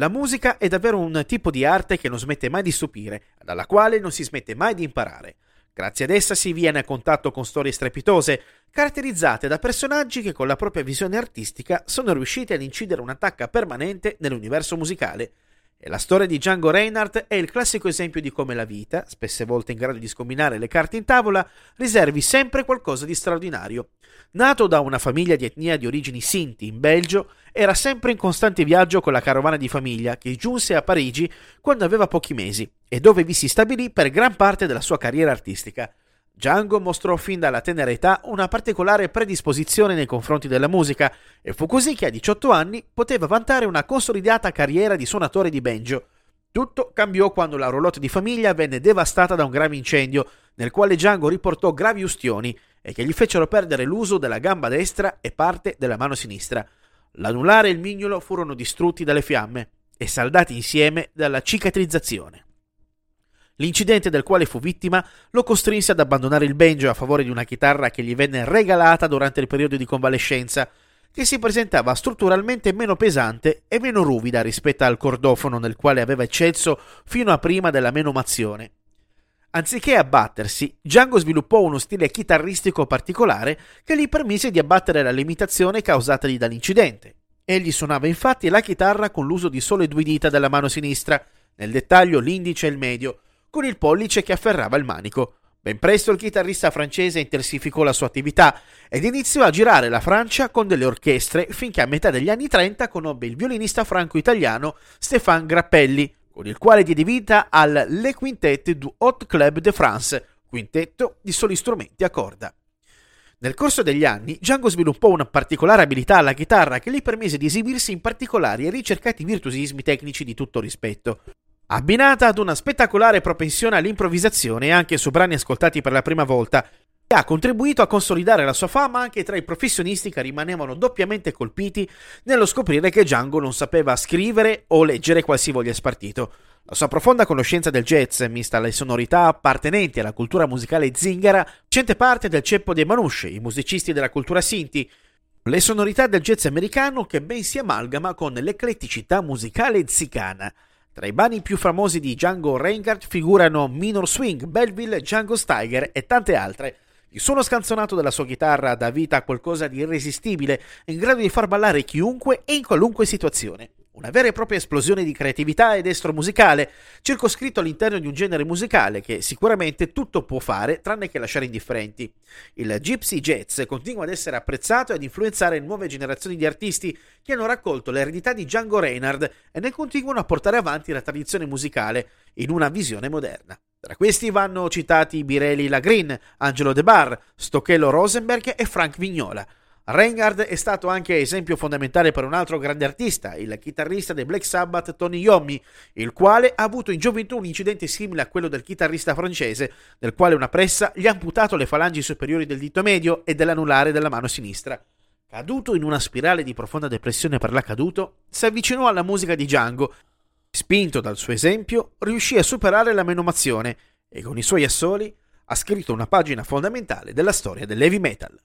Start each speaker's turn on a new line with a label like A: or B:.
A: La musica è davvero un tipo di arte che non smette mai di stupire, dalla quale non si smette mai di imparare. Grazie ad essa si viene a contatto con storie strepitose, caratterizzate da personaggi che con la propria visione artistica sono riusciti ad incidere un'attacca permanente nell'universo musicale. La storia di Django Reinhardt è il classico esempio di come la vita, spesse volte in grado di scombinare le carte in tavola, riservi sempre qualcosa di straordinario. Nato da una famiglia di etnia di origini Sinti in Belgio, era sempre in costante viaggio con la carovana di famiglia che giunse a Parigi quando aveva pochi mesi e dove vi si stabilì per gran parte della sua carriera artistica. Django mostrò fin dalla tenera età una particolare predisposizione nei confronti della musica e fu così che a 18 anni poteva vantare una consolidata carriera di suonatore di banjo. Tutto cambiò quando la roulotte di famiglia venne devastata da un grave incendio, nel quale Django riportò gravi ustioni e che gli fecero perdere l'uso della gamba destra e parte della mano sinistra. L'anulare e il mignolo furono distrutti dalle fiamme e saldati insieme dalla cicatrizzazione. L'incidente del quale fu vittima lo costrinse ad abbandonare il banjo a favore di una chitarra che gli venne regalata durante il periodo di convalescenza, che si presentava strutturalmente meno pesante e meno ruvida rispetto al cordofono nel quale aveva eccesso fino a prima della menomazione. Anziché abbattersi, Django sviluppò uno stile chitarristico particolare che gli permise di abbattere la limitazione causatagli dall'incidente. Egli suonava infatti la chitarra con l'uso di sole due dita della mano sinistra, nel dettaglio l'indice e il medio, con il pollice che afferrava il manico. Ben presto il chitarrista francese intensificò la sua attività ed iniziò a girare la Francia con delle orchestre finché a metà degli anni 30 conobbe il violinista franco-italiano Stéphane Grappelli, con il quale diede vita al Le Quintet du Haut Club de France, quintetto di soli strumenti a corda. Nel corso degli anni, Django sviluppò una particolare abilità alla chitarra che gli permise di esibirsi in particolari e ricercati virtuosismi tecnici di tutto rispetto abbinata ad una spettacolare propensione all'improvvisazione anche su brani ascoltati per la prima volta, e ha contribuito a consolidare la sua fama anche tra i professionisti che rimanevano doppiamente colpiti nello scoprire che Django non sapeva scrivere o leggere qualsivoglia spartito. La sua profonda conoscenza del jazz, mista alle sonorità appartenenti alla cultura musicale zingara, facente parte del ceppo dei Manouche, i musicisti della cultura Sinti, le sonorità del jazz americano che ben si amalgama con l'ecletticità musicale zicana. Tra i brani più famosi di Django Reinhardt figurano Minor Swing, Belleville, Django Steiger e tante altre. Il suono scanzonato della sua chitarra dà vita a qualcosa di irresistibile, in grado di far ballare chiunque e in qualunque situazione. Una vera e propria esplosione di creatività ed estro musicale, circoscritto all'interno di un genere musicale che sicuramente tutto può fare tranne che lasciare indifferenti. Il gypsy jazz continua ad essere apprezzato e ad influenzare nuove generazioni di artisti che hanno raccolto l'eredità di Django Reinhardt e ne continuano a portare avanti la tradizione musicale in una visione moderna. Tra questi vanno citati Birelli Lagrin, Angelo De Bar, Stocchello Rosenberg e Frank Vignola. Reinhardt è stato anche esempio fondamentale per un altro grande artista, il chitarrista dei Black Sabbath Tony Iommi, il quale ha avuto in gioventù un incidente simile a quello del chitarrista francese, nel quale una pressa gli ha amputato le falangi superiori del dito medio e dell'anulare della mano sinistra. Caduto in una spirale di profonda depressione per l'accaduto, si avvicinò alla musica di Django. Spinto dal suo esempio, riuscì a superare la menomazione e con i suoi assoli ha scritto una pagina fondamentale della storia dell'heavy metal.